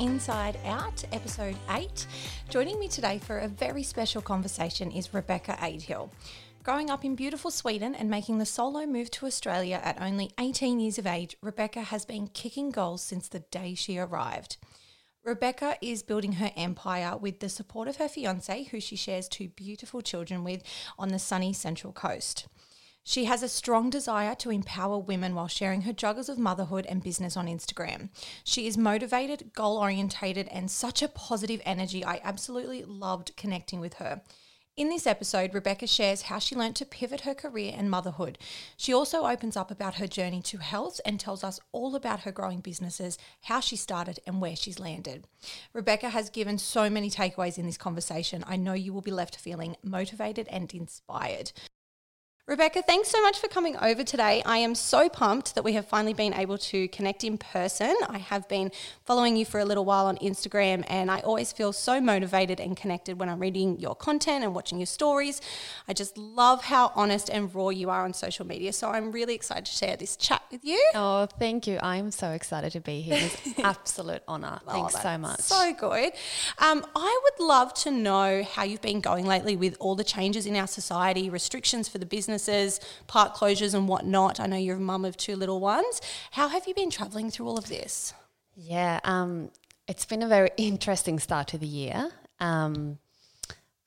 Inside Out, episode 8. Joining me today for a very special conversation is Rebecca Adehill. Growing up in beautiful Sweden and making the solo move to Australia at only 18 years of age, Rebecca has been kicking goals since the day she arrived. Rebecca is building her empire with the support of her fiance, who she shares two beautiful children with on the sunny Central Coast. She has a strong desire to empower women while sharing her juggles of motherhood and business on Instagram. She is motivated, goal orientated, and such a positive energy. I absolutely loved connecting with her. In this episode, Rebecca shares how she learned to pivot her career and motherhood. She also opens up about her journey to health and tells us all about her growing businesses, how she started, and where she's landed. Rebecca has given so many takeaways in this conversation. I know you will be left feeling motivated and inspired. Rebecca, thanks so much for coming over today. I am so pumped that we have finally been able to connect in person. I have been following you for a little while on Instagram, and I always feel so motivated and connected when I'm reading your content and watching your stories. I just love how honest and raw you are on social media. So I'm really excited to share this chat with you. Oh, thank you. I'm so excited to be here. It's an absolute honor. Oh, Thanks so much. So good. Um, I would love to know how you've been going lately with all the changes in our society, restrictions for the business businesses, park closures, and whatnot. I know you're a mum of two little ones. How have you been traveling through all of this? Yeah, um, it's been a very interesting start to the year. Um,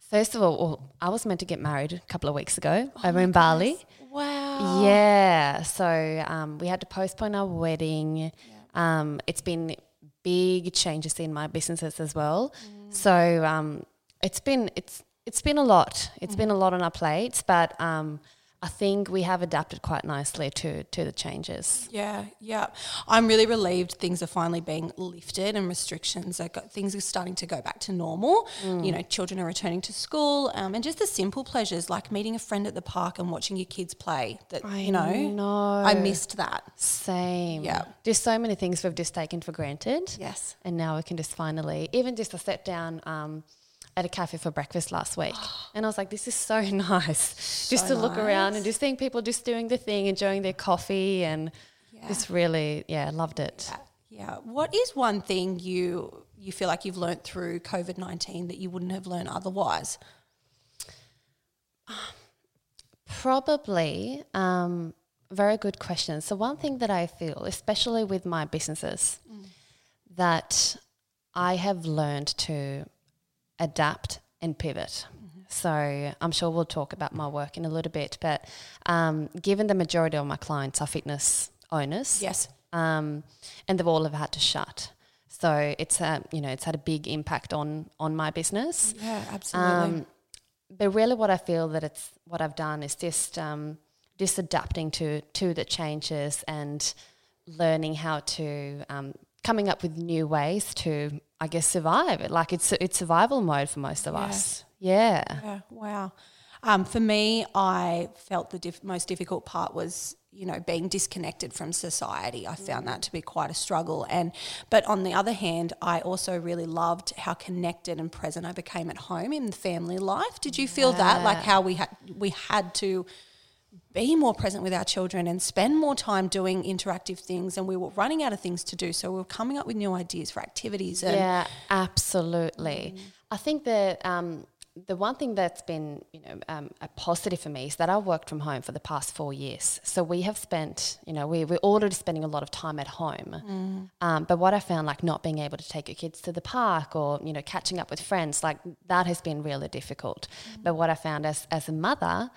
first of all, well, I was meant to get married a couple of weeks ago oh over in Bali. Wow. Yeah. So um, we had to postpone our wedding. Yeah. Um, it's been big changes in my businesses as well. Mm. So um, it's been it's it's been a lot. It's mm. been a lot on our plates, but um, I think we have adapted quite nicely to to the changes. Yeah, yeah. I'm really relieved things are finally being lifted and restrictions are got, things are starting to go back to normal. Mm. You know, children are returning to school, um, and just the simple pleasures like meeting a friend at the park and watching your kids play. That I you know, know, I missed that. Same. Yeah. Just so many things we've just taken for granted. Yes. And now we can just finally, even just a sit down. Um, at a cafe for breakfast last week. And I was like, this is so nice. So just to nice. look around and just seeing people just doing the thing, enjoying their coffee and yeah. just really, yeah, loved it. Yeah. yeah. What is one thing you you feel like you've learned through COVID nineteen that you wouldn't have learned otherwise? Probably, um, very good question. So one thing that I feel, especially with my businesses, mm. that I have learned to adapt and pivot. Mm-hmm. So I'm sure we'll talk about my work in a little bit, but um, given the majority of my clients are fitness owners, yes, um, and they've all have had to shut. So it's a, you know it's had a big impact on on my business. Yeah, absolutely. Um, but really, what I feel that it's what I've done is just um, just adapting to to the changes and learning how to um, coming up with new ways to, I guess, survive. Like it's it's survival mode for most of yeah. us. Yeah. Yeah. Wow. Um, for me, I felt the diff- most difficult part was you know being disconnected from society i found that to be quite a struggle and but on the other hand i also really loved how connected and present i became at home in the family life did you feel yeah. that like how we had we had to be more present with our children and spend more time doing interactive things and we were running out of things to do so we were coming up with new ideas for activities yeah absolutely mm. i think that um, the one thing that's been you know um, a positive for me is that I've worked from home for the past four years. So we have spent you know we we're already spending a lot of time at home. Mm. Um, but what I found like not being able to take your kids to the park or you know catching up with friends like that has been really difficult. Mm. But what I found as as a mother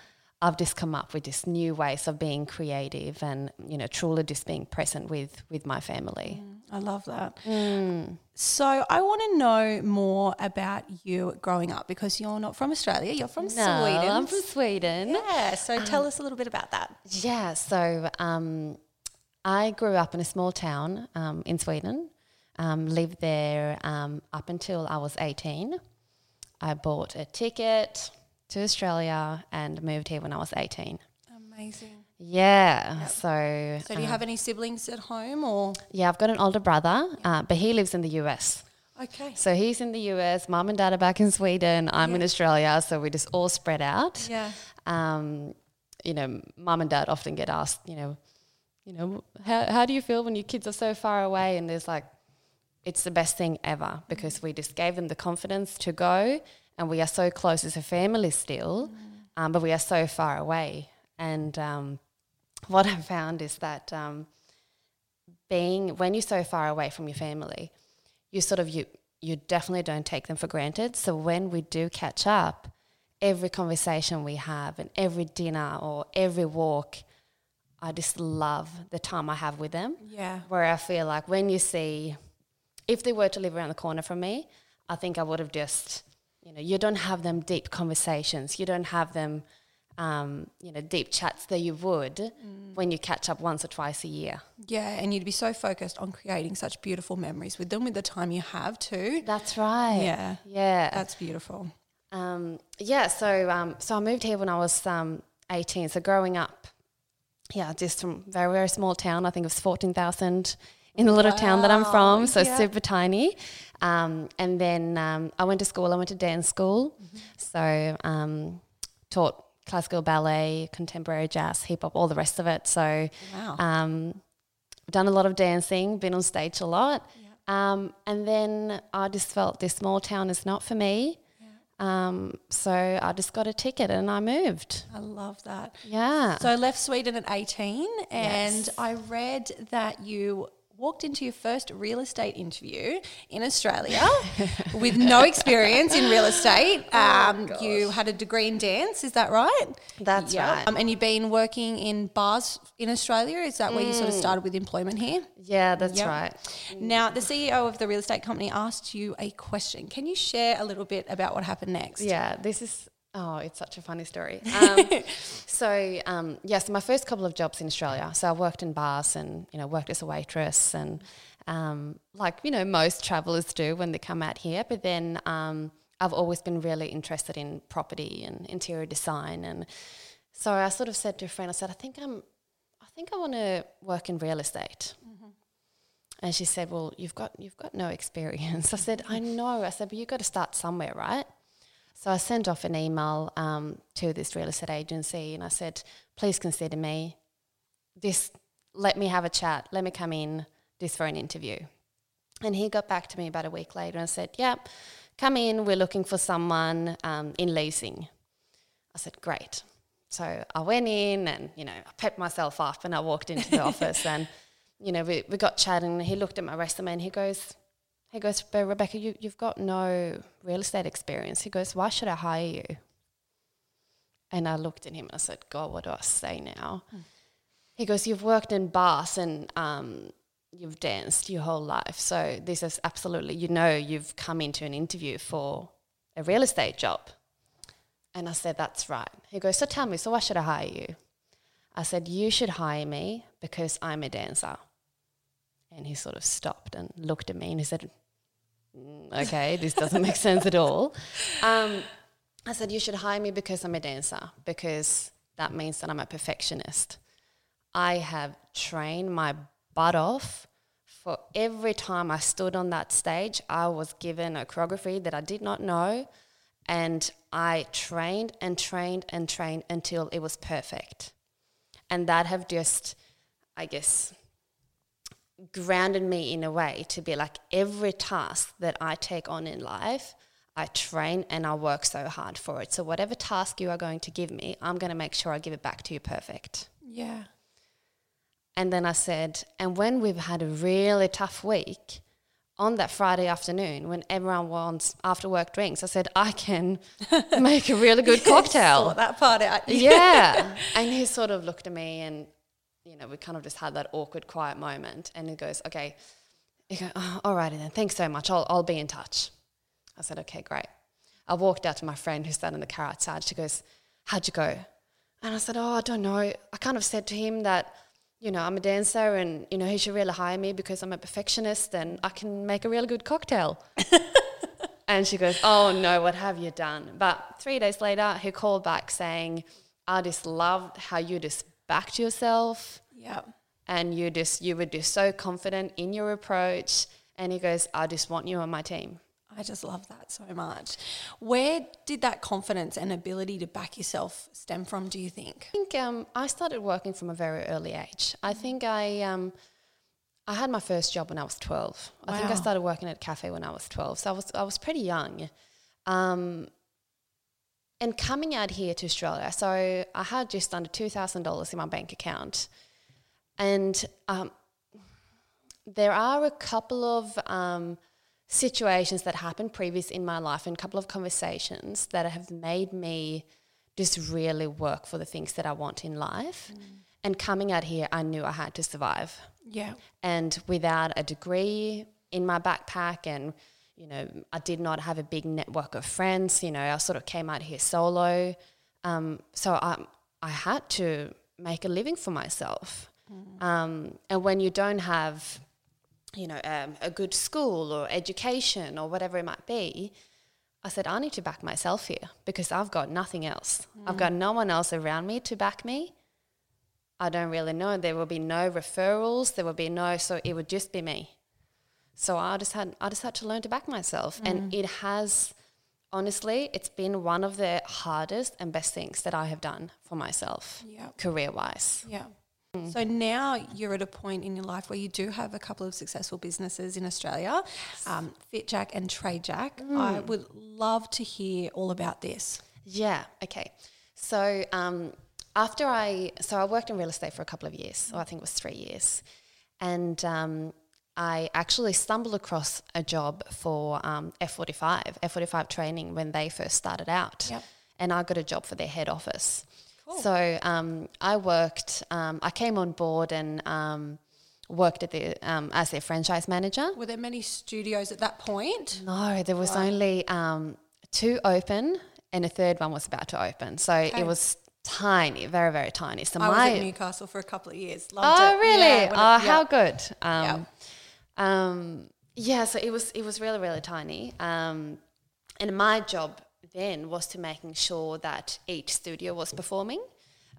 I've just come up with just new ways of being creative and you know truly just being present with with my family. I love that. Mm. So I want to know more about you growing up because you're not from Australia. You're from No, Sweden. I'm from Sweden. yeah. So tell us a little bit about that. Yeah, so um, I grew up in a small town um, in Sweden. Um, lived there um, up until I was 18. I bought a ticket to Australia and moved here when I was 18. Amazing. Yeah, so So do you have any siblings at home or? yeah, I've got an older brother, uh, but he lives in the US. Okay. So he's in the US. Mum and dad are back in Sweden. I'm in Australia, so we just all spread out. Yeah. um, you know, mum and dad often get asked, you know, you know, how, how do you feel when your kids are so far away? And there's like, it's the best thing ever because we just gave them the confidence to go and we are so close as a family still, um, but we are so far away. And um, what I've found is that um, being, when you're so far away from your family, you sort of, you, you definitely don't take them for granted. So when we do catch up, every conversation we have and every dinner or every walk, I just love the time I have with them. Yeah. Where I feel like when you see, if they were to live around the corner from me, I think I would have just, you know, you don't have them deep conversations. You don't have them, um, you know, deep chats that you would when you catch up once or twice a year. Yeah. And you'd be so focused on creating such beautiful memories with them with the time you have too. That's right. Yeah. Yeah. That's beautiful. Um, yeah, so um, so I moved here when I was um, 18. So growing up, yeah, just from very very small town. I think it was 14,000 in the little town that I'm from, so yeah. super tiny. Um, and then um, I went to school. I went to dance school, Mm-hmm. so um, taught classical ballet, contemporary jazz, hip hop, all the rest of it. So Wow. um, done a lot of dancing, been on stage a lot. Um, and then I just felt this small town is not for me. Um, so I just got a ticket and I moved. I love that. Yeah. So I left Sweden at 18 and Yes. I read that you walked into your first real estate interview in Australia with no experience in real estate. Um, you had a degree in dance, is that right? That's Yeah. right. Um, and you've been working in bars in Australia. Is that where you Mm. sort of started with employment here? yeah, that's Yep. right. Now, the CEO of the real estate company asked you a question. Can you share a little bit about what happened next? Yeah, this is oh, it's such a funny story. Um, so um, yes, my first couple of jobs in Australia. So I worked in bars and you know worked as a waitress and um, like you know most travelers do when they come out here. But then um, I've always been really interested in property and interior design, and so I sort of said to a friend, I said, I think I'm, I think I want to work in real estate. And she said, "Well, you've got you've got no experience." I said, "I know." I said, "But you've got to start somewhere, right?" So I sent off an email um, to this real estate agency, and I said, "Please consider me. This, let me have a chat. Let me come in this for an interview." And he got back to me about a week later and said, "Yeah, come in. We're looking for someone um, in leasing." I said, "Great." So I went in and you know I pepped myself up, and I walked into the office and you know, we, we got chatting and he looked at my resume and he goes, he goes, but Rebecca, you, you've got no real estate experience. He goes, why should I hire you? And I looked at him and I said, God, what do I say now? He goes, you've worked in bars and um, you've danced your whole life. So this is absolutely, you know, you've come into an interview for a real estate job. And I said, that's right. He goes, so tell me, so why should I hire you? I said, you should hire me because I'm a dancer. And he sort of stopped and looked at me and he said, "Mm, okay, this doesn't make sense at all. Um, I said, you should hire me because I'm a dancer, because that means that I'm a perfectionist. I have trained my butt off for every time I stood on that stage, I was given a choreography that I did not know. And I trained and trained and trained until it was perfect. And that have just, I guess, grounded me in a way to be like every task that I take on in life, I train and I work so hard for it. So whatever task you are going to give me, I'm going to make sure I give it back to you perfect. Yeah. And then I said, and when we've had a really tough week, on that Friday afternoon when everyone wants after work drinks, I said, I can make a really good cocktail. Sort that part out. yeah. And he sort of looked at me and, you know, we kind of just had that awkward, quiet moment. And he goes, okay. He goes, oh, all righty then. Thanks so much. I'll, I'll be in touch. I said, okay, great. I walked out to my friend who sat in the car outside. She goes, how'd you go? And I said, oh, I don't know. I kind of said to him that, you know, I'm a dancer and, you know, he should really hire me because I'm a perfectionist and I can make a really good cocktail. and she goes, oh no, what have you done? But three days later, he called back saying, I just loved how you just backed yourself Yeah. and you just, you were just so confident in your approach. And he goes, I just want you on my team. I just love that so much. Where did that confidence and ability to back yourself stem from, do you think? I think um, I started working from a very early age. I think I um, I had my first job when I was twelve. I think I started working at a cafe when I was twelve, so I was I was pretty young. Um, and coming out here to Australia, so I had just under two thousand dollars in my bank account, and um, there are a couple of um, situations that happened previous in my life and a couple of conversations that have made me just really work for the things that I want in life. And coming out here, I knew I had to survive. Yeah. And without a degree in my backpack, and you know, I did not have a big network of friends. You know, I sort of came out here solo. Um, so I, I had to make a living for myself. Um, and when you don't have, you know, um, a good school or education or whatever it might be, I said, I need to back myself here because I've got nothing else. I've got no one else around me to back me. I don't really know. There will be no referrals. There will be no, so it would just be me. So I just had, I just had to learn to back myself, and it has, honestly, it's been one of the hardest and best things that I have done for myself, Yeah. career wise. Yeah. So now you're at a point in your life where you do have a couple of successful businesses in Australia, um, FitJack and TradeJack. I would love to hear all about this. Yeah. Okay. So um, after I, so I worked in real estate for a couple of years. So I think it was three years, and um, I actually stumbled across a job for um, F45, F45 training when they first started out, Yep. and I got a job for their head office. So um, I worked. Um, I came on board and um, worked at the um, as their franchise manager. Were there many studios at that point? No, there was only um, two open, and a third one was about to open. So Okay. it was tiny, very very tiny. So I was my at Newcastle for a couple of years. Loved oh it. really? Yeah, when it- oh, yeah. how good. Um, um, yeah, so it was it was really really tiny. Um, and my job then was to making sure that each studio was performing.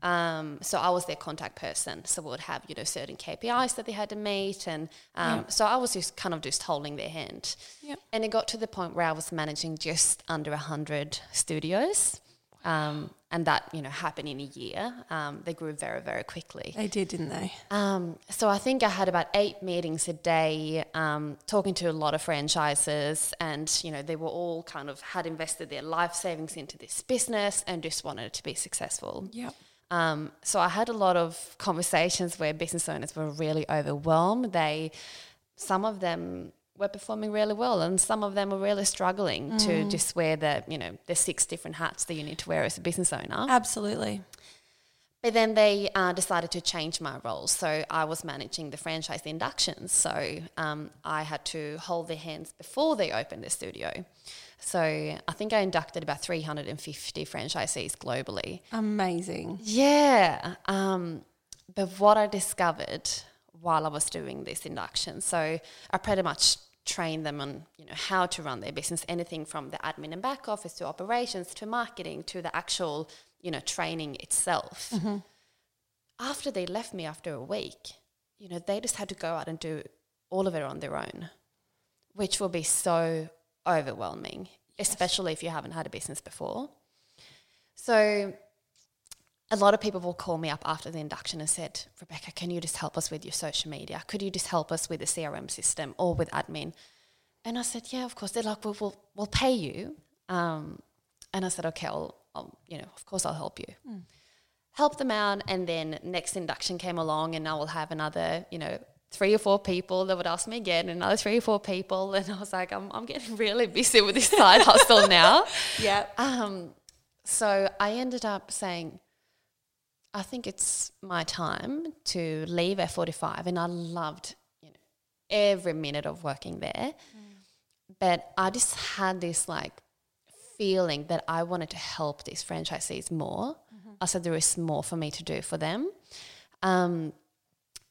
Um, so I was their contact person. So we would have you know certain KPIs that they had to meet, and um, so I was just kind of just holding their hand. Yep. And it got to the point where I was managing just under a hundred studios, um, and that you know happened in a year. Um, they grew very very quickly. They did, didn't they? Um, so I think I had about eight meetings a day, um, talking to a lot of franchises, and you know they were all kind of had invested their life savings into this business and just wanted it to be successful. Yep. Um, so I had a lot of conversations where business owners were really overwhelmed. They, some of them were performing really well, and some of them were really struggling to just wear the you know the six different hats that you need to wear as a business owner. Absolutely. But then they uh, decided to change my role. So I was managing the franchise inductions. So um, I had to hold their hands before they opened the studio. So I think I inducted about 350 franchisees globally. Amazing. Yeah. Um, but what I discovered while I was doing this induction, so I pretty much trained them on you know how to run their business, anything from the admin and back office to operations to marketing to the actual you know training itself. Mm-hmm. After they left me after a week, you know they just had to go out and do all of it on their own, which will be so overwhelming, especially if you haven't had a business before. So a lot of people will call me up after the induction and said, Rebecca, can you just help us with your social media? Could you just help us with the CRM system or with admin? And I said, yeah, of course. They're like, well, we'll, we'll pay you. Um, and I said, okay, I'll, I'll, you know, of course I'll help you. Help them out. And then next induction came along and I will have another, you know, three or four people that would ask me again, another three or four people, and I was like, I'm, I'm getting really busy with this side hustle now. Yeah. Um, so I ended up saying, I think it's my time to leave F45, and I loved you know every minute of working there, but I just had this like feeling that I wanted to help these franchisees more. I said there is more for me to do for them, um,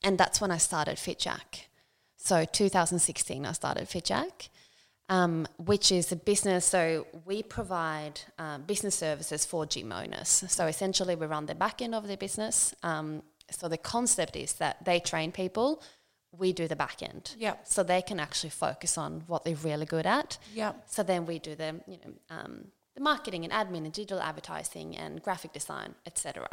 and that's when I started FitJack. So 2016, I started FitJack um, which is a business. So we provide uh, business services for gym owners. So essentially, we run the back end of the business. Um, so the concept is that they train people, we do the back end. Yep. So they can actually focus on what they're really good at. Yep. So then we do the you know um, the marketing and admin and digital advertising and graphic design, etc.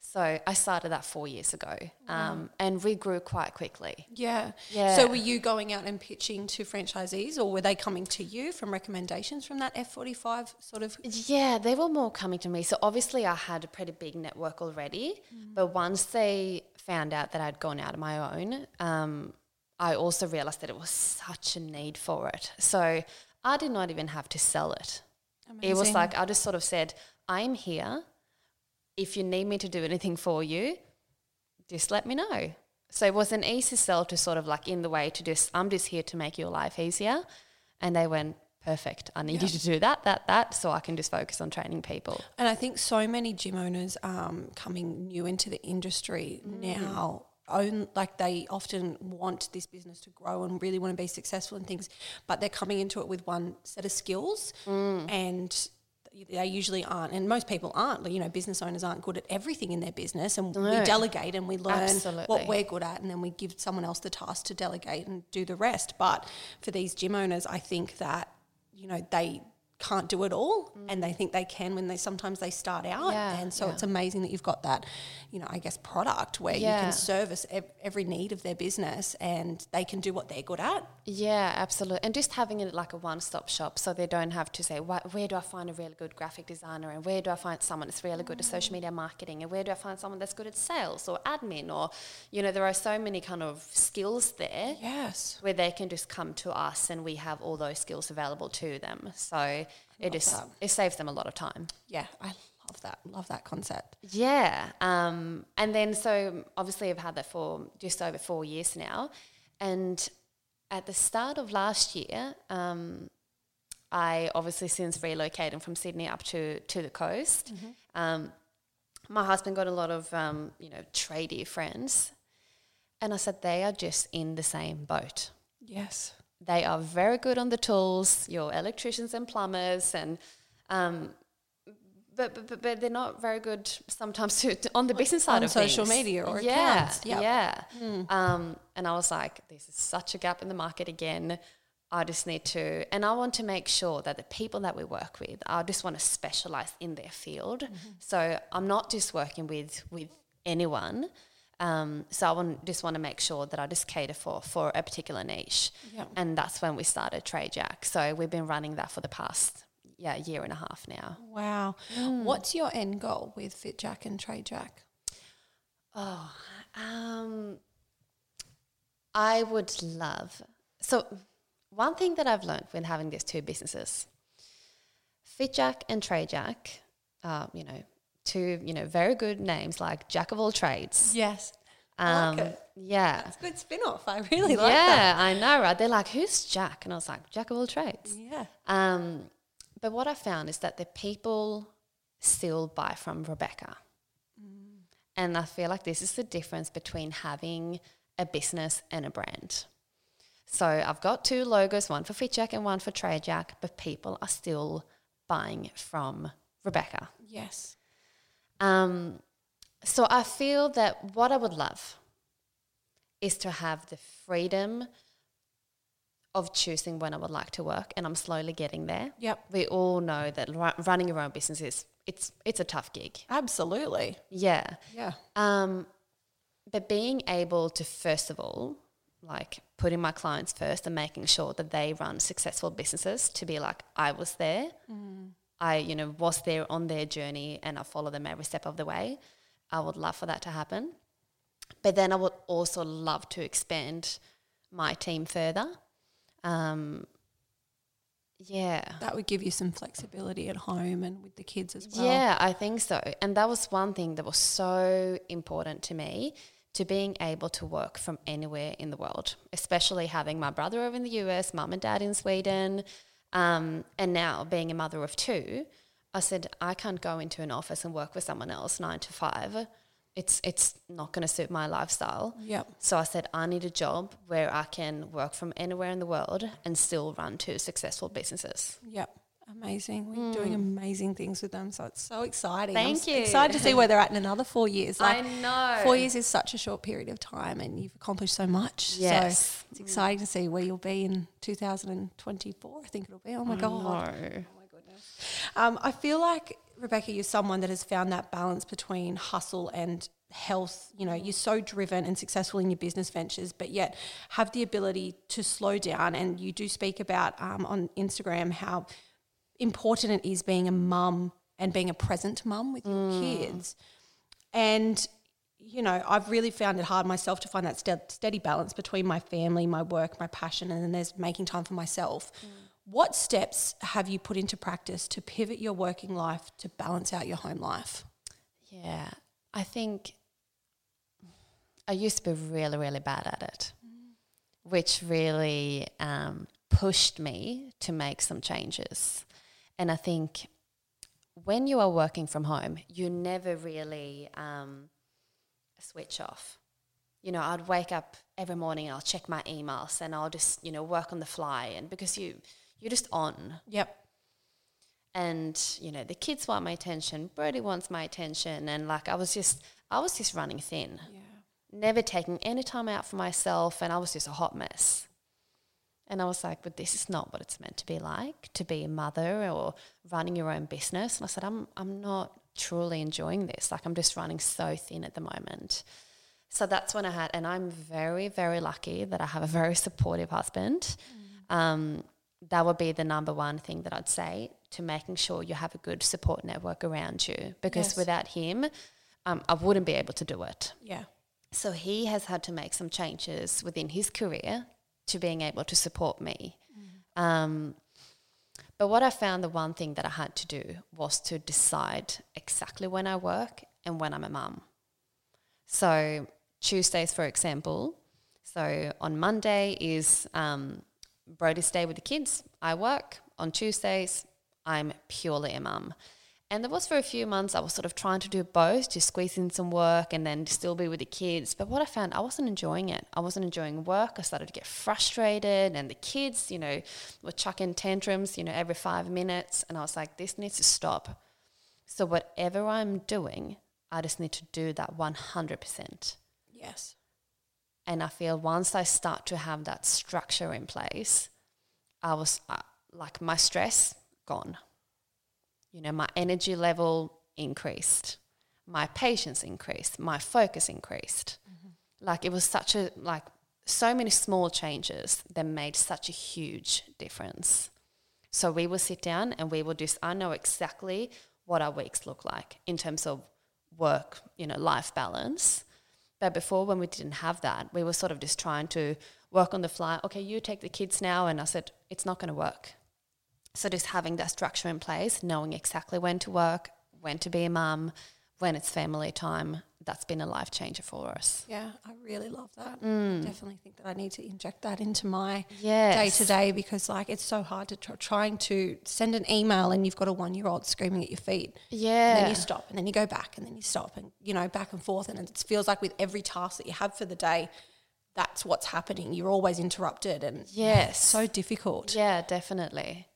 So I started that four years ago, um, and we grew quite quickly. Yeah. Yeah. So were you going out and pitching to franchisees or were they coming to you from recommendations from that F45 sort of? Yeah, they were more coming to me. So obviously, I had a pretty big network already. But once they found out that I'd gone out on my own, um, I also realized that it was such a need for it. So I did not even have to sell it. It was like I just sort of said, "I'm here. If you need me to do anything for you, just let me know." So it was an easy sell to sort of like in the way to just, "I'm just here to make your life easier," and they went, "Perfect. I need you to do that, that, that, so I can just focus on training people." And I think so many gym owners um, coming new into the industry now own like they often want this business to grow and really want to be successful in things, but they're coming into it with one set of skills mm. and they usually aren't and most people aren't you know business owners aren't good at everything in their business and we delegate and we learn Absolutely. what we're good at and then we give someone else the task to delegate and do the rest. But for these gym owners i think that you know they can't do it all mm. and they think they can when they sometimes they start out Yeah, and so yeah. it's amazing that you've got that you know i guess product where you can service ev- every need of their business and they can do what they're good at Yeah, absolutely. And just having it like a one stop shop so they don't have to say, where do I find a really good graphic designer? And where do I find someone that's really good at social media marketing? And where do I find someone that's good at sales or admin? Or, you know, there are so many kind of skills there yes where they can just come to us and we have all those skills available to them. So it just, that. it saves them a lot of time. yeah i love that love that concept Yeah. Um, and then so obviously I've had that for just over four years now. And at the start of last year, um, I obviously since relocating from Sydney up to, to the coast, um, my husband got a lot of, um, you know, tradie friends. And I said, they are just in the same boat yes they are very good on the tools, your electricians and plumbers, and um, but, but- but they're not very good sometimes to, to- on the business side on of social things. media or yeah, accounts. Yep. yeah. Um, and I was like, this is such a gap in the market again. I just need to, and I want to make sure that the people that we work with, I just want to specialize in their field. So I'm not just working with with anyone. Um, so I want, just want to make sure that I just cater for for a particular niche, Yep. and that's when we started Trade Jack. So we've been running that for the past yeah year and a half now. wow what's your end goal with fitjack and tradejack Oh, um, I would love. So, one thing that I've learned when having these two businesses, FitJack and TradeJack, uh, you know, two you know very good names like Jack of all trades. yes Um, like. Yeah. It's a good spin off. I really like yeah, that. I know, right? They're like, "Who's Jack?" And I was like, "Jack of all trades." Yeah. Um, but what I found is that the people still buy from Rebecca. And I feel like this is the difference between having a business and a brand. So I've got two logos, one for FitJack and one for TradeJack, but people are still buying from Rebecca. Yes. Um, so I feel that what I would love is to have the freedom of choosing when I would like to work, and I'm slowly getting there. Yep. We all know that ru- running your own business is it's it's a tough gig. Absolutely. Yeah. Yeah. Um, but being able to first of all, like putting my clients first and making sure that they run successful businesses, to be like I was there, I you know was there on their journey, and I follow them every step of the way. I would love for that to happen. But then I would also love to expand my team further. Um, yeah. That would give you some flexibility at home and with the kids as well. Yeah, I think so. And that was one thing that was so important to me to being able to work from anywhere in the world, especially having my brother over in the US, mum and dad in Sweden, um, and now being a mother of two. I said, I can't go into an office and work with someone else nine to five. It's, it's not going to suit my lifestyle. Yep. So I said, I need a job where I can work from anywhere in the world and still run two successful businesses. Yep. Amazing. We're doing amazing things with them. So it's so exciting. Thank I'm you. Excited to see where they're at in another four years. I know. Four years is such a short period of time and you've accomplished so much. Yes. So it's exciting to see where you'll be in 2024. I think it'll be. Oh my God. No. Um, I feel like Rebecca, you're someone that has found that balance between hustle and health. You know, you're so driven and successful in your business ventures, but yet have the ability to slow down. And you do speak about um, on Instagram how important it is being a mum and being a present mum with your mm. kids. And you know, I've really found it hard myself to find that ste- steady balance between my family, my work, my passion, and then there's making time for myself. Mm. What steps have you put into practice to pivot your working life to balance out your home life? Yeah, I think I used to be really, really bad at it, mm. which really um, pushed me to make some changes. And I think when you are working from home, you never really um, switch off. You know, I'd wake up every morning, and I'll check my emails, and I'll just you know work on the fly, and because you you're just on, Yep. and you know the kids want my attention brody wants my attention and like i was just i was just running thin Yeah. never taking any time out for myself and i was just a hot mess and i was like but this is not what it's meant to be like to be a mother or running your own business and i said i'm i'm not truly enjoying this like i'm just running so thin at the moment so that's when i had and i'm very very lucky that i have a very supportive husband um, that would be the number one thing that I'd say to making sure you have a good support network around you because Yes. without him, um, I wouldn't be able to do it. Yeah. So he has had to make some changes within his career to being able to support me. Um, but what I found the one thing that I had to do was to decide exactly when I work and when I'm a mum. So Tuesdays, for example, so on Monday is um, Brody's day with the kids. I work. On Tuesdays, I'm purely a mum. And there was for a few months I was sort of trying to do both, to squeeze in some work and then still be with the kids. But what I found, I wasn't enjoying it. I wasn't enjoying work. I started to get frustrated, and the kids, you know, were chucking tantrums, you know, every five minutes. And I was like, this needs to stop. So whatever I'm doing, I just need to do that 100%. Yes. And I feel once I start to have that structure in place, I was uh, like my stress gone. You know, my energy level increased, my patience increased, my focus increased. Mm-hmm. Like it was such a like so many small changes that made such a huge difference. So we will sit down and we will just I know exactly what our weeks look like in terms of work, you know, life balance. But before, when we didn't have that, we were sort of just trying to work on the fly. Okay, you take the kids now. And I said, it's not going to work. So just having that structure in place, knowing exactly when to work, when to be a mum, when it's family time, that's been a life changer for us. Yeah, I really love that. I mm. definitely think that I need to inject that into my day to day because, like, it's so hard to try, trying to send an email and you've got a one year old screaming at your feet. Yeah, And then you stop and then you go back and then you stop and, you know, back and forth. And it feels like with every task that you have for the day, that's what's happening. You're always interrupted and Yes. so difficult. yeah, definitely.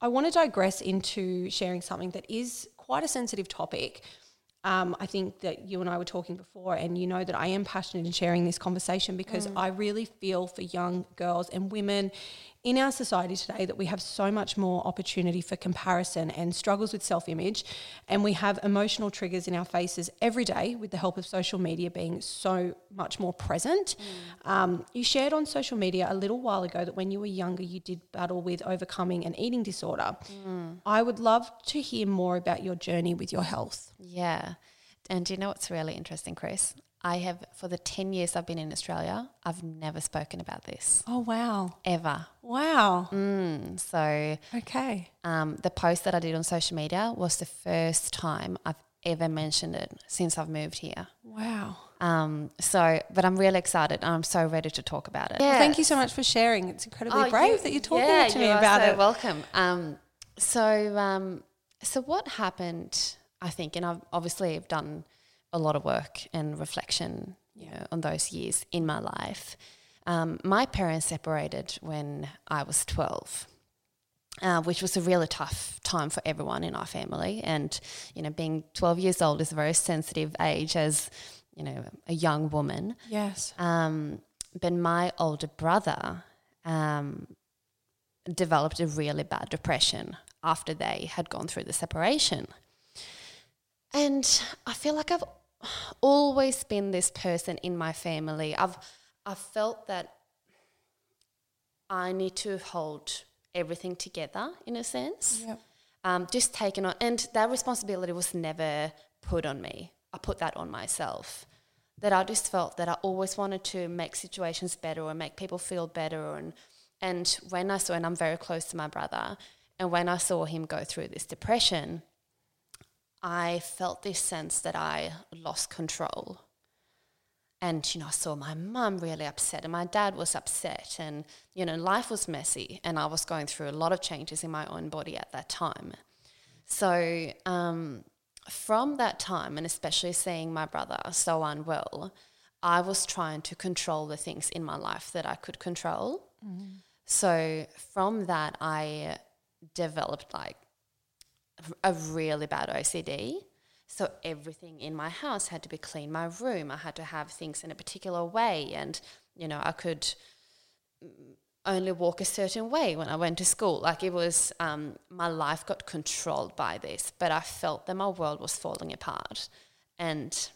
I want to digress into sharing something that is quite a sensitive topic. Um, I think that you and I were talking before, and you know that I am passionate in sharing this conversation because I really feel for young girls and women in our society today that we have so much more opportunity for comparison and struggles with self image. And we have emotional triggers in our faces every day with the help of social media being so much more present. Um, you shared on social media a little while ago that when you were younger, you did battle with overcoming an eating disorder. I would love to hear more about your journey with your health. Yeah. And do you know what's really interesting, Kris? I have, for the 10 years I've been in Australia, I've never spoken about this Oh, wow. ever. Wow. Mm, so Okay. um, the post that I did on social media was the first time I've ever mentioned it since I've moved here. Wow. Um, so, but I'm really excited. I'm so ready to talk about it. Well, thank you so much for sharing. It's incredibly Oh, brave you- that you're talking yeah, to me you are about so it. Welcome. Um, so, um, so what happened? I think, and I've obviously I've done a lot of work and reflection, you know, on those years in my life. Um, my parents separated when I was twelve. Uh, which was a really tough time for everyone in our family, and you know, being twelve years old is a very sensitive age as you know a young woman. yes. Um, but my older brother um, developed a really bad depression after they had gone through the separation. And I feel like I've always been this person in my family. I've I've felt that I need to hold everything together in a sense Yep. um, just taken on, and that responsibility was never put on me. I put that on myself. That I just felt that I always wanted to make situations better or make people feel better, and and when I saw, and I'm very close to my brother, and when I saw him go through this depression, I felt this sense that I lost control. And, you know, I saw my mum really upset and my dad was upset. And, you know, life was messy and I was going through a lot of changes in my own body at that time. So, um, from that time, and especially seeing my brother so unwell, I was trying to control the things in my life that I could control. So, from that, I developed like a really bad OCD. So everything in my house had to be clean. My room, I had to have things in a particular way, and you know, I could mm, only walk a certain way when I went to school. Like it was, um, my life got controlled by this, but I felt that my world was falling apart, and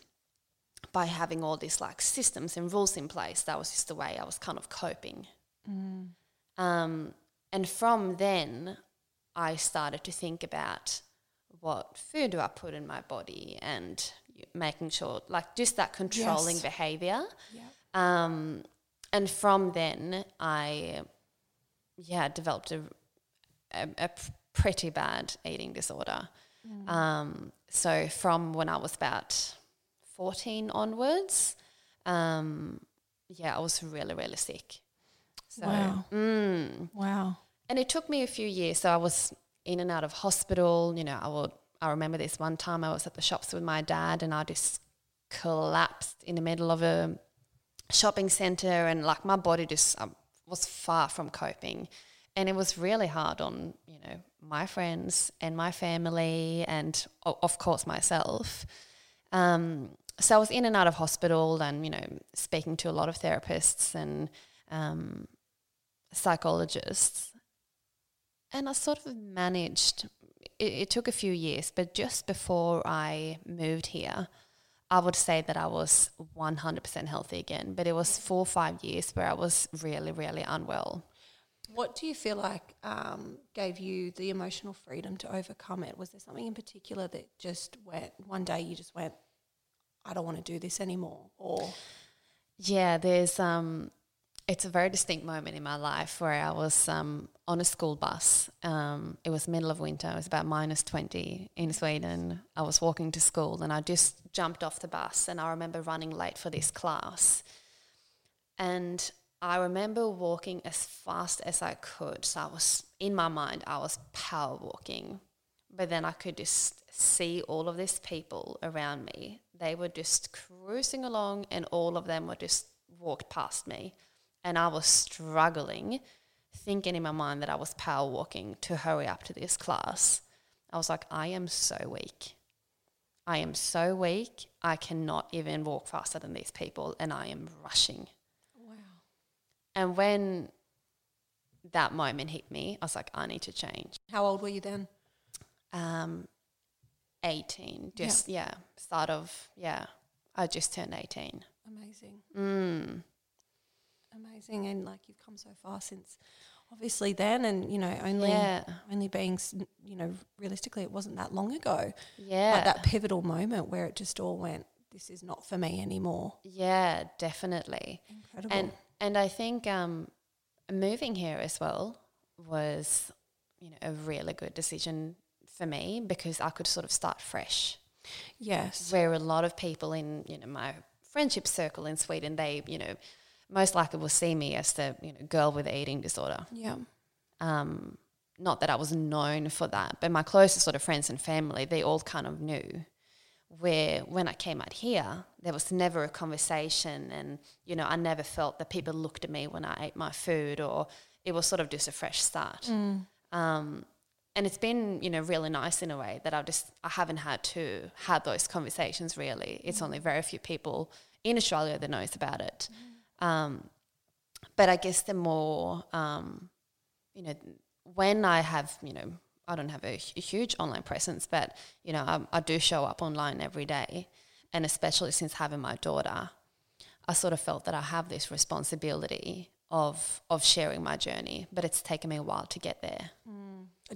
by having all these like systems and rules in place, that was just the way I was kind of coping. Um, and from then, I started to think about what food do I put in my body and making sure, like, just that controlling Yes. behavior. Um, and from then, I, yeah, developed a a pretty bad eating disorder. Um, so from when I was about 14 onwards, um, yeah, I was really, really sick. So, Wow. mm, Wow. And it took me a few years. So I was in and out of hospital. You know, I would. I remember this one time I was at the shops with my dad, and I just collapsed in the middle of a shopping center, and like my body just um, was far from coping, and it was really hard on you know my friends and my family, and of course myself. Um, so I was in and out of hospital, and you know, speaking to a lot of therapists and um, psychologists and I sort of managed. It, it took a few years, but just before I moved here, I would say that I was 100% healthy again. But it was four or five years where I was really, really unwell. What do you feel like um, gave you the emotional freedom to overcome it? Was there something in particular that just went one day you just went, I don't want to do this anymore? Or Yeah, there's um, it's a very distinct moment in my life where I was um on a school bus. Um, it was middle of winter. It was about minus twenty in Sweden. I was walking to school and I just jumped off the bus and I remember running late for this class. And I remember walking as fast as I could. So I was in my mind, I was power walking. But then I could just see all of these people around me. They were just cruising along and all of them were just walked past me. And I was struggling, thinking in my mind that I was power walking to hurry up to this class. I was like, I am so weak. I am so weak. I cannot even walk faster than these people, and I am rushing. wow, And when that moment hit me, I was like, I need to change. how old were you then? Um, 18, just, yeah, start of, yeah, I just turned 18. Amazing, Mm. Amazing, and like you've come so far since, obviously then, and you know only Yeah, only being you know realistically it wasn't that long ago. yeah. Like that pivotal moment where it just all went this is not for me anymore. Yeah, definitely. Incredible. And and I think um, moving here as well was, you know, a really good decision for me because I could sort of start fresh. yes. Where a lot of people in you know my friendship circle in Sweden, they you know most likely will see me as the you know girl with eating disorder. Yeah. Um, not that I was known for that, but my closest sort of friends and family, they all kind of knew. Where when I came out here, there was never a conversation, and you know, I never felt that people looked at me when I ate my food, or it was sort of just a fresh start. Um, and it's been you know really nice in a way that I just I haven't had to have those conversations. Really, it's only very few people in Australia that knows about it. Um, but I guess the more um, you know, when I have, you know, I don't have a, hu- huge online presence, but you know, I, I do show up online every day, and especially since having my daughter, I sort of felt that I have this responsibility of of sharing my journey, but it's taken me a while to get there.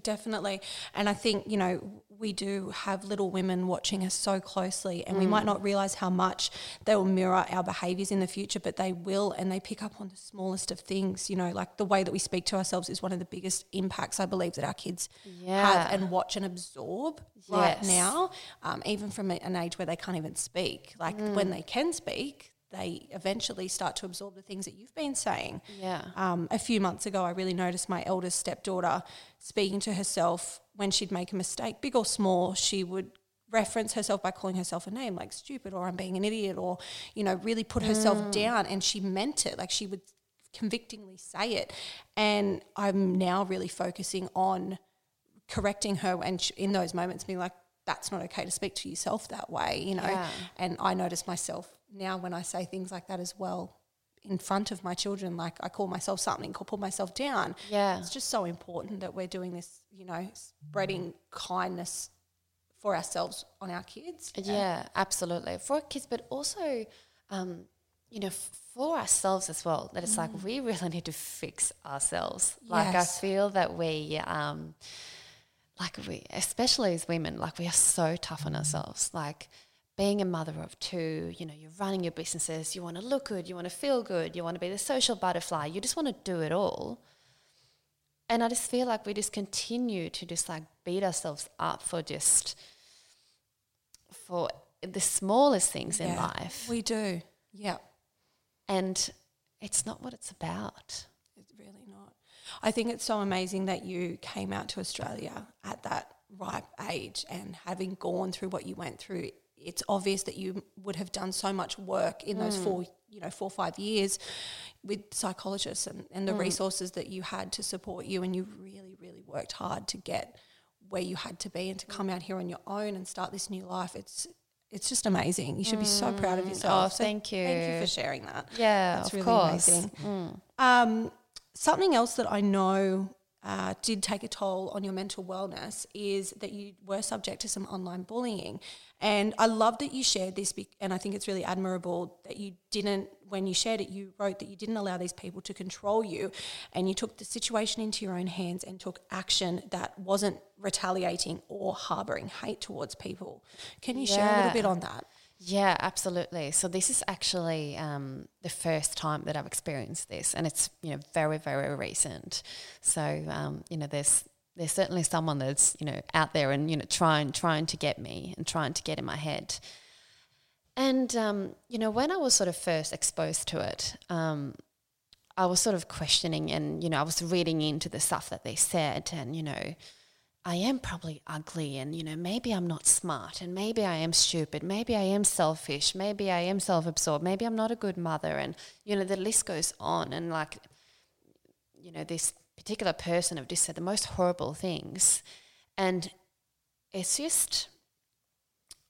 Definitely. And I think, you know, we do have little women watching us so closely, and we might not realize how much they will mirror our behaviors in the future, but they will, and they pick up on the smallest of things. You know, like the way that we speak to ourselves is one of the biggest impacts I believe that our kids Yeah. have and watch and absorb right now, um, even from an age where they can't even speak. Like Mm. when they can speak, they eventually start to absorb the things that you've been saying Yeah. um, a few months ago, I really noticed my eldest stepdaughter speaking to herself when she'd make a mistake, big or small. She would reference herself by calling herself a name like stupid or I'm being an idiot or, you know, really put herself down. And she meant it. Like she would convictingly say it. And I'm now really focusing on correcting her and sh- in those moments being like, that's not okay to speak to yourself that way, you know. Yeah. And I notice myself now when I say things like that as well in front of my children, like I call myself something, or pull myself down. Yeah. It's just so important that we're doing this, you know, spreading kindness for ourselves on our kids. Yeah, absolutely. For our kids, but also, um, you know, f- for ourselves as well. That it's like we really need to fix ourselves. Like I feel that we, um, like we, especially as women, like we are so tough on ourselves. Like being a mother of two, you know, you're running your businesses. You want to look good. You want to feel good. You want to be the social butterfly. You just want to do it all. And I just feel like we just continue to just like beat ourselves up for just for the smallest things in life. We do. Yeah. And it's not what it's about. It's really not. I think it's so amazing that you came out to Australia at that ripe age and having gone through what you went through. It's obvious that you would have done so much work in those four, you know, four or five years with psychologists and, and the resources that you had to support you. And you really, really worked hard to get where you had to be and to come out here on your own and start this new life. It's it's just amazing. You should be so proud of yourself. Oh, thank you. Thank you for sharing that. Yeah, That's of really course. amazing. Um, something else that I know uh, did take a toll on your mental wellness is that you were subject to some online bullying. And I love that you shared this, and I think it's really admirable that you didn't, when you shared it, you wrote that you didn't allow these people to control you and you took the situation into your own hands and took action that wasn't retaliating or harboring hate towards people. Can you share a little bit on that? Yeah, absolutely. So this is actually um, the first time that I've experienced this, and it's you know very very recent. So um, you know there's there's certainly someone that's you know out there and you know trying trying to get me and trying to get in my head. And um, you know when I was sort of first exposed to it, um, I was sort of questioning, and you know I was reading into the stuff that they said, and you know. I am probably ugly and you know maybe I'm not smart and maybe I am stupid maybe I am selfish maybe I am self-absorbed maybe I'm not a good mother and you know the list goes on and like you know this particular person have just said the most horrible things. And it's just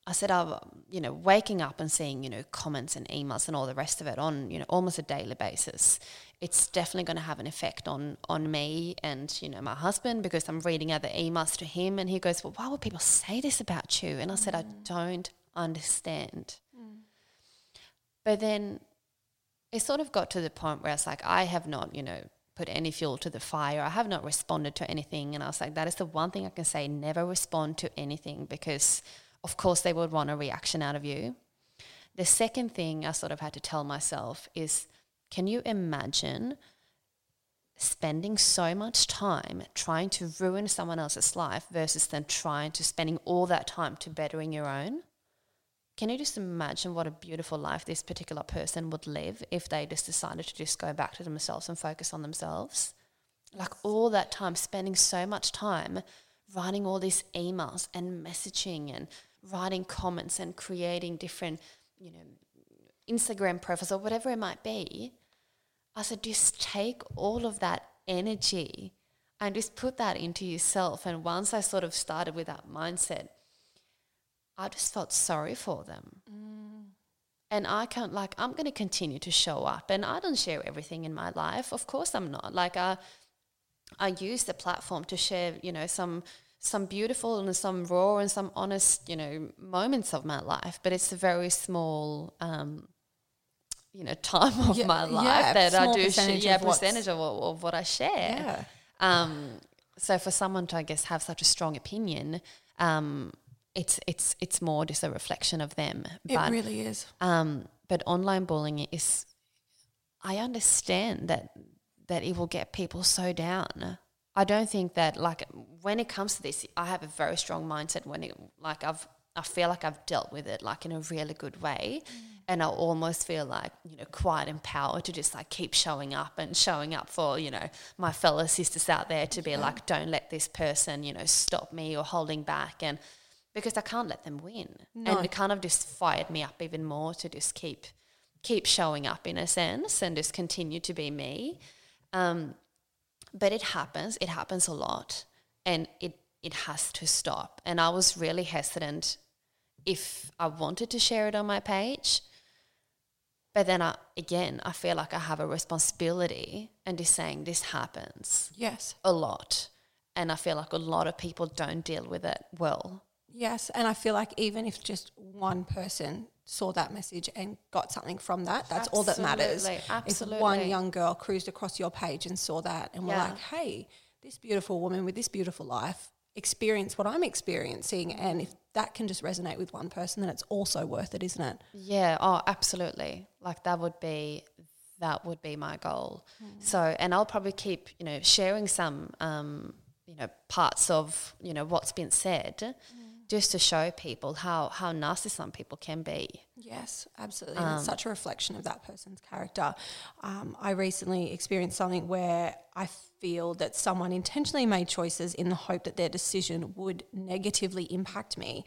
I said I'm you know waking up and seeing you know comments and emails and all the rest of it on you know almost a daily basis it's definitely going to have an effect on on me and you know my husband because I'm reading other emails to him and he goes well why would people say this about you? And I said I mm. don't understand. Mm. But then it sort of got to the point where it's like I have not you know put any fuel to the fire. I have not responded to anything. And I was like that is the one thing I can say never respond to anything because of course they would want a reaction out of you. The second thing I sort of had to tell myself is can you imagine spending so much time trying to ruin someone else's life versus then trying to spending all that time to bettering your own? Can you just imagine what a beautiful life this particular person would live if they just decided to just go back to themselves and focus on themselves? Like all that time, spending so much time writing all these emails and messaging and writing comments and creating different, you know, Instagram profiles or whatever it might be. I said, just take all of that energy and just put that into yourself. And once I sort of started with that mindset, I just felt sorry for them. Mm. And I can't, like, I'm going to continue to show up. And I don't share everything in my life. Of course, I'm not. Like, I, I use the platform to share, you know, some some beautiful and some raw and some honest, you know, moments of my life. But it's a very small, um, you know, time of yeah, my life yeah, that I do. Percentage sh- yeah, percentage of, of, what I share. Yeah. Um, so for someone to, I guess, have such a strong opinion, um, it's it's it's more just a reflection of them. It but, really is. Um, but online bullying is, I understand that that it will get people so down. I don't think that like when it comes to this, I have a very strong mindset. When it like I've I feel like I've dealt with it like in a really good way, mm. and I almost feel like you know quite empowered to just like keep showing up and showing up for you know my fellow sisters out there to be yeah. like, don't let this person you know stop me or holding back and because I can't let them win. No. And it kind of just fired me up even more to just keep keep showing up in a sense and just continue to be me. Um, but it happens. It happens a lot, and it it has to stop. And I was really hesitant if I wanted to share it on my page. But then I, again, I feel like I have a responsibility and just saying this happens. Yes. A lot. And I feel like a lot of people don't deal with it well. Yes, and I feel like even if just one person saw that message and got something from that, that's absolutely, all that matters. Absolutely. If one young girl cruised across your page and saw that and yeah. were like, hey, this beautiful woman with this beautiful life experience what I'm experiencing and if that can just resonate with one person then it's also worth it, isn't it? Yeah, oh absolutely. Like that would be that would be my goal. Mm. So and I'll probably keep, you know, sharing some um, you know, parts of, you know, what's been said. Mm just to show people how how nasty some people can be. Yes, absolutely. Um, it's such a reflection of that person's character. Um, I recently experienced something where I feel that someone intentionally made choices in the hope that their decision would negatively impact me.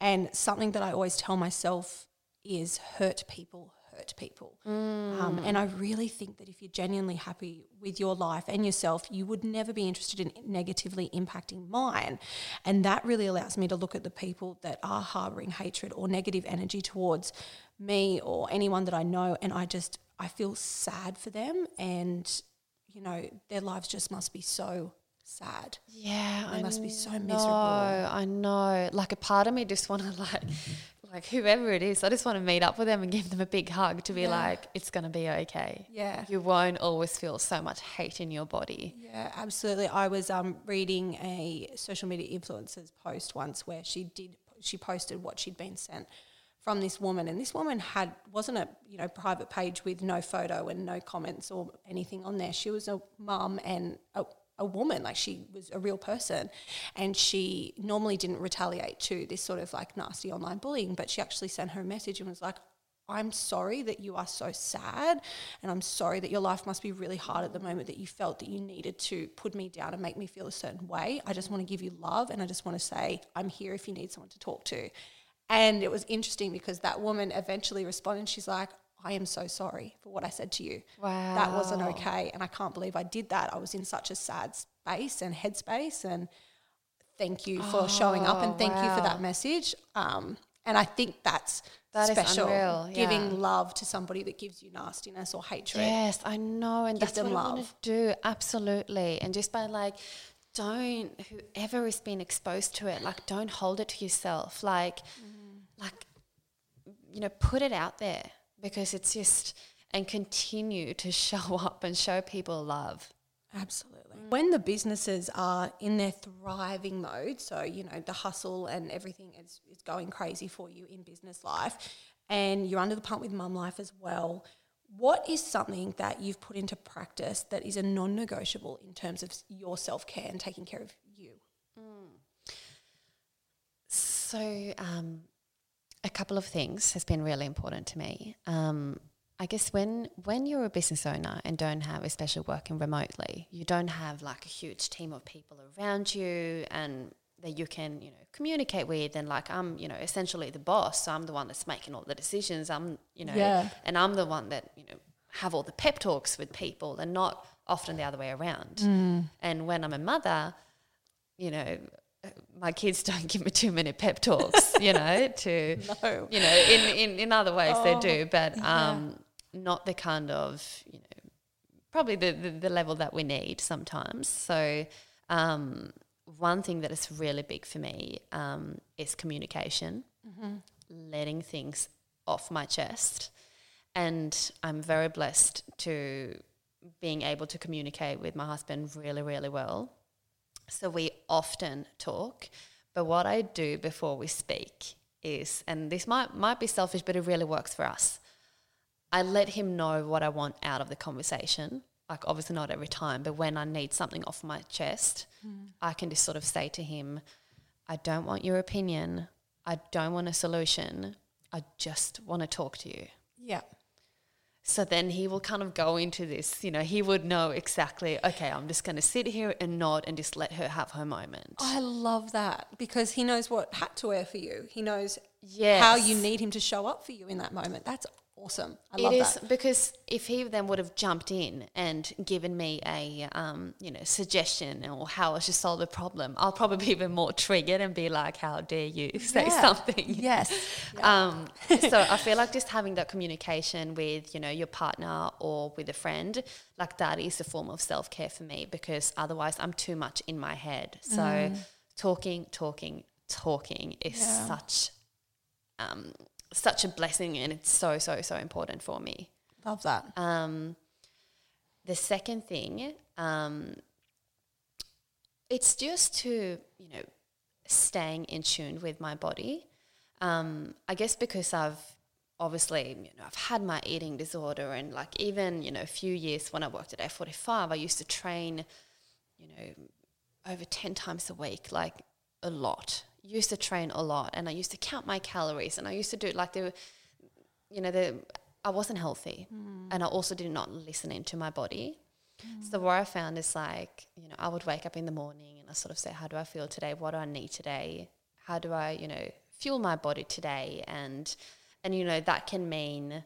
And something that I always tell myself is hurt people hurt people. Mm. Um, and I really think that if you're genuinely happy with your life and yourself, you would never be interested in negatively impacting mine. And that really allows me to look at the people that are harboring hatred or negative energy towards me or anyone that I know. And I just, I feel sad for them. And, you know, their lives just must be so sad. Yeah, they I must be so miserable. I know. Like a part of me just want to like like whoever it is, I just want to meet up with them and give them a big hug to be yeah. like, it's going to be okay. Yeah. You won't always feel so much hate in your body. Yeah, absolutely. I was um, reading a social media influencer's post once where she did, she posted what she'd been sent from this woman and this woman had wasn't a you know private page with no photo and no comments or anything on there she was a mum and a, a woman, like she was a real person. And she normally didn't retaliate to this sort of like nasty online bullying, but she actually sent her a message and was like, I'm sorry that you are so sad, and I'm sorry that your life must be really hard at the moment that you felt that you needed to put me down and make me feel a certain way. I just want to give you love, and I just want to say, I'm here if you need someone to talk to. And it was interesting because that woman eventually responded. She's like, I am so sorry for what I said to you. Wow. That wasn't okay. And I can't believe I did that. I was in such a sad space and headspace. And thank you for oh, showing up and thank wow. you for that message. Um, and I think that's that special. Yeah. Giving love to somebody that gives you nastiness or hatred. Yes, I know. And Give that's what love. I want to do. Absolutely. And just by like, don't, whoever has been exposed to it, like, don't hold it to yourself. Like, mm. like, you know, put it out there because it's just and continue to show up and show people love. Absolutely. When the businesses are in their thriving mode, so you know the hustle and everything is, is going crazy for you in business life, and you're under the pump with mum life as well. What is something that you've put into practice that is a non negotiable in terms of your self care and taking care of you? So, um, a couple of things has been really important to me. Um, I guess when when you're a business owner and don't have, especially working remotely, you don't have like a huge team of people around you and that you can you know communicate with and like I'm you know essentially the boss so I'm the one that's making all the decisions I'm you know Yeah. and I'm the one that you know have all the pep talks with people and not often the other way around and when I'm a mother you know my kids don't give me too many pep talks you know to No. you know in in, in other ways they Oh, do but yeah. um not the kind of you know probably the, the, the level that we need sometimes. So, um, one thing that is really big for me um, is communication, letting things off my chest. And I'm very blessed to being able to communicate with my husband really, really well. So we often talk, but what I do before we speak is, and this might might be selfish, but it really works for us. I let him know what I want out of the conversation. Like obviously not every time, but when I need something off my chest, hmm. I can just sort of say to him, I don't want your opinion. I don't want a solution. I just want to talk to you. Yeah. So then he will kind of go into this, you know, he would know exactly, okay, I'm just going to sit here and nod and just let her have her moment. Oh, I love that because he knows what hat to wear for you. He knows Yes. how you need him to show up for you in that moment. That's awesome. I love It is that. because if he then would have jumped in and given me a um, you know suggestion or how I should solve a problem, I'll probably be even more triggered and be like, "How dare you say Yeah. something?" Yes. Um, so I feel like just having that communication with you know your partner or with a friend, like that is a form of self care for me because otherwise I'm too much in my head. So talking, talking, talking is Yeah. such um, such a blessing and it's so so so important for me. Love that. Um, the second thing, um, it's just to you know staying in tune with my body. Um, I guess because I've obviously you know I've had my eating disorder and like even you know a few years when I worked at F45, I used to train, you know, over ten times a week, like a lot. Used to train a lot, and I used to count my calories, and I used to do like the you know, the I wasn't healthy, and I also did not listen into my body. So what I found is like, you know, I would wake up in the morning and I sort of say, how do I feel today? What do I need today? How do I, you know, fuel my body today? And and you know that can mean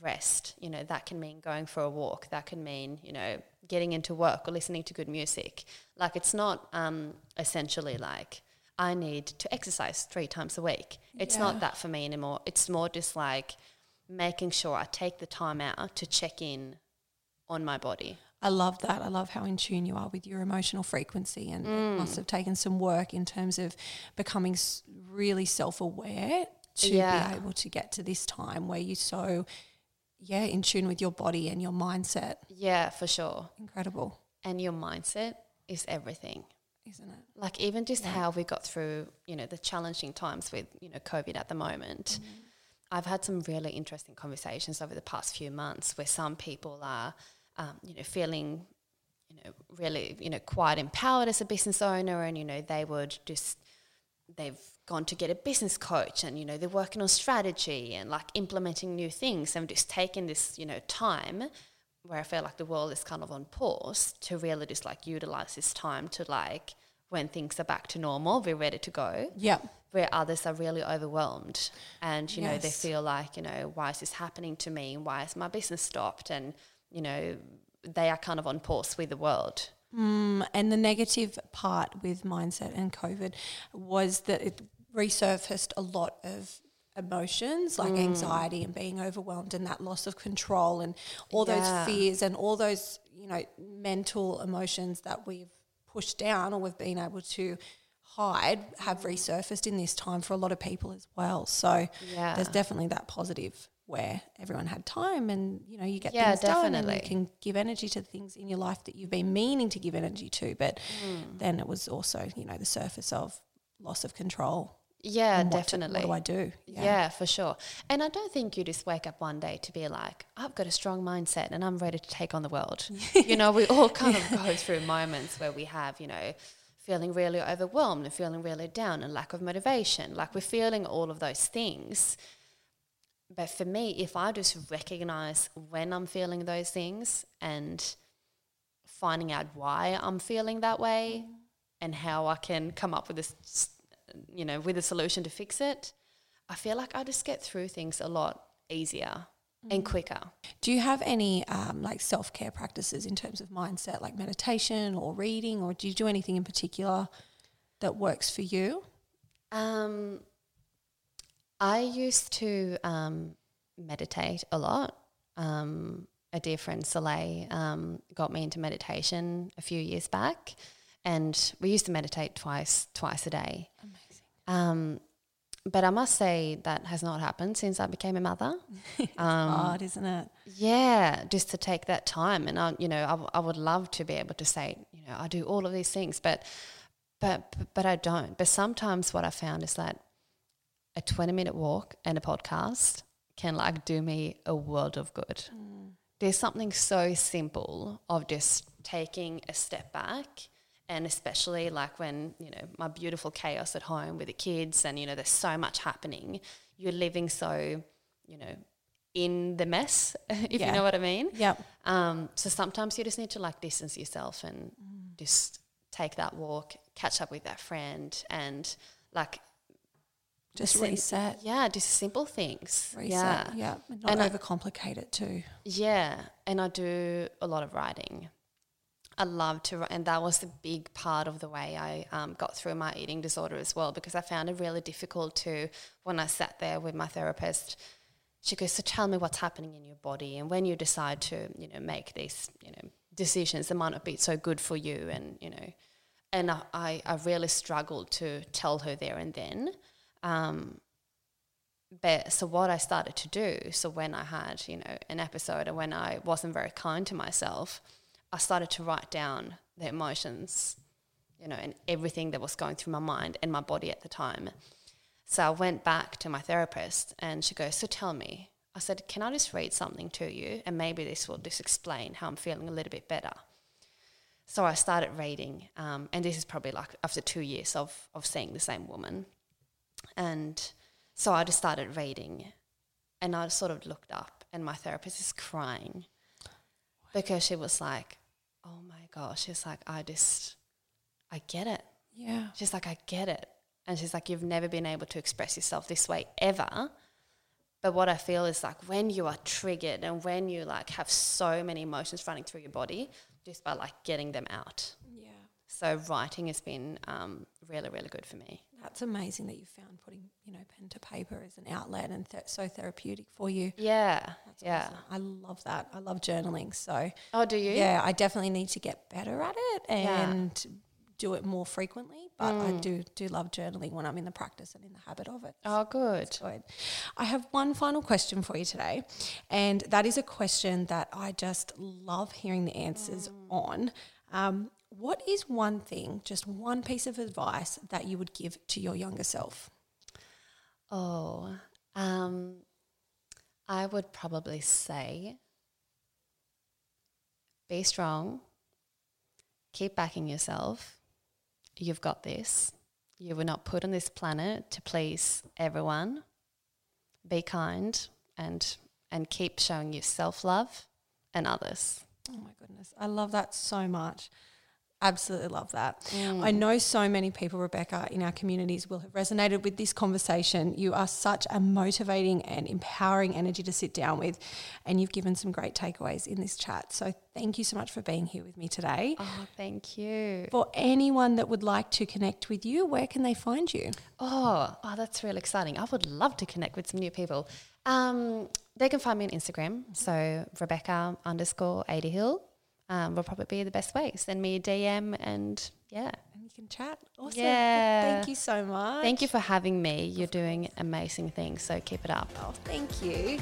rest. You know that can mean going for a walk. That can mean you know getting into work or listening to good music. Like it's not um, essentially like I need to exercise three times a week. It's Yeah. not that for me anymore. It's more just like making sure I take the time out to check in on my body. I love that. I love how in tune you are with your emotional frequency, and it mm. must have taken some work in terms of becoming really self aware to Yeah. be able to get to this time where you're so, yeah, in tune with your body and your mindset. Yeah, for sure. Incredible, And your mindset is everything. Isn't it? Like even just how we got through, you know, the challenging times with, you know, COVID at the moment. I've had some really interesting conversations over the past few months where some people are, um, you know, feeling, you know, really, you know, quite empowered as a business owner, and you know, they would just they've gone to get a business coach, and you know, they're working on strategy and like implementing new things, and just taking this, you know, time where I feel like the world is kind of on pause to really just like utilize this time to like when things are back to normal, we're ready to go. Yeah, where others are really overwhelmed and you know they feel like you know why is this happening to me? Why is my business stopped? And you know they are kind of on pause with the world. Mm, and the negative part with mindset and COVID was that it resurfaced a lot of emotions like anxiety and being overwhelmed and that loss of control and all Yeah. those fears and all those you know mental emotions that we've pushed down or we've been able to hide have resurfaced in this time for a lot of people as well so Yeah. there's definitely that positive where everyone had time and you know you get Yeah, things done and definitely. you can give energy to things in your life that you've been meaning to give energy to but Mm. then it was also you know the surface of loss of control Yeah, what definitely. what do I do? Yeah. for sure. And I don't think you just wake up one day to be like, I've got a strong mindset and I'm ready to take on the world. you know, we all kind of go through moments where we have, you know, feeling really overwhelmed and feeling really down and lack of motivation. Like we're feeling all of those things. But for me, if I just recognize when I'm feeling those things and finding out why I'm feeling that way mm. and how I can come up with this, you know, with a solution to fix it, I feel like I just get through things a lot easier and quicker. Do you have any um, like self care practices in terms of mindset, like meditation or reading, or do you do anything in particular that works for you? Um, I used to um, meditate a lot. Um, a dear friend, Soleil, um, got me into meditation a few years back, and we used to meditate twice twice a day. Amazing. Um, but I must say that has not happened since I became a mother. Um, Hard, isn't it? Yeah, just to take that time, and I, you know, I, w- I would love to be able to say, you know, I do all of these things, but, but, but I don't. But sometimes what I found is that a twenty-minute walk and a podcast can like do me a world of good. There's something so simple of just taking a step back. And especially like when, you know, my beautiful chaos at home with the kids and, you know, there's so much happening, you're living so, you know, in the mess, if Yeah. you know what I mean. Yep. Um, so sometimes you just need to like distance yourself and just take that walk, catch up with that friend, and like Just sim- reset. Yeah, just simple things. Reset. Yeah, Yeah. And not And I- overcomplicate it too. yeah. And I do a lot of writing. I love to, and that was a big part of the way I um, got through my eating disorder as well, because I found it really difficult to, when I sat there with my therapist, she goes, "So tell me what's happening in your body, and when you decide to, you know, make these, you know, decisions that might not be so good for you, and you know." And I, I, really struggled to tell her there and then. Um, but so what I started to do, so when I had, you know, an episode and when I wasn't very kind to myself, I started to write down the emotions, you know, and everything that was going through my mind and my body at the time. So I went back to my therapist and she goes, So tell me. I said, Can I just read something to you? And maybe this will just explain how I'm feeling a little bit better. So I started reading, um, and this is probably like after two years of, of seeing the same woman. And so I just started reading, and I sort of looked up, and my therapist is crying because she was like, "Oh my gosh!" She's like, "I just, I get it." Yeah. She's like, "I get it," and she's like, "You've never been able to express yourself this way ever." But what I feel is like when you are triggered and when you like have so many emotions running through your body, just by like getting them out. Yeah. So writing has been um, really, really good for me. That's amazing that you found putting, you know, pen to paper as an outlet and th- so therapeutic for you. Yeah, That's yeah. awesome. I love that. I love journaling. So, Oh, do you? yeah, I definitely need to get better at it Yeah. and do it more frequently. But I Mm. do do love journaling when I'm in the practice and in the habit of it. Oh, good. Good. I have one final question for you today, and that is a question that I just love hearing the answers on. Um, what is one thing, just one piece of advice that you would give to your younger self? Oh, um, I would probably say be strong, keep backing yourself. You've got this. You were not put on this planet to please everyone. Be kind and and keep showing your self love and others. Oh my goodness. I love that so much. Absolutely love that. Mm. I know so many people, Rebecca, in our communities will have resonated with this conversation. You are such a motivating and empowering energy to sit down with, and you've given some great takeaways in this chat. So thank you so much for being here with me today. Oh, thank you. For anyone that would like to connect with you, where can they find you? Oh, oh, that's really exciting. I would love to connect with some new people. Um, they can find me on Instagram. So Rebecca underscore Adehill um, will probably be the best way. Send me a DM and yeah. And you can chat. Awesome. Yeah. Thank you so much. Thank you for having me. You're doing amazing things. So keep it up. Oh, thank you.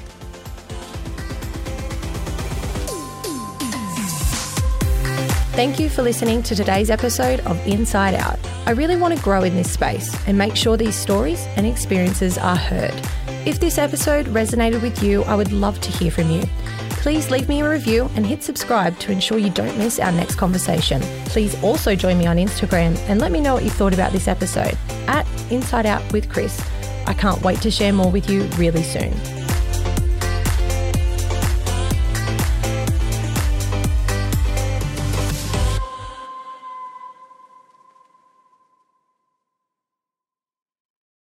Thank you for listening to today's episode of Inside Out. I really want to grow in this space and make sure these stories and experiences are heard. If this episode resonated with you, I would love to hear from you. Please leave me a review and hit subscribe to ensure you don't miss our next conversation. Please also join me on Instagram and let me know what you thought about this episode at Inside Out with Kris. I can't wait to share more with you really soon.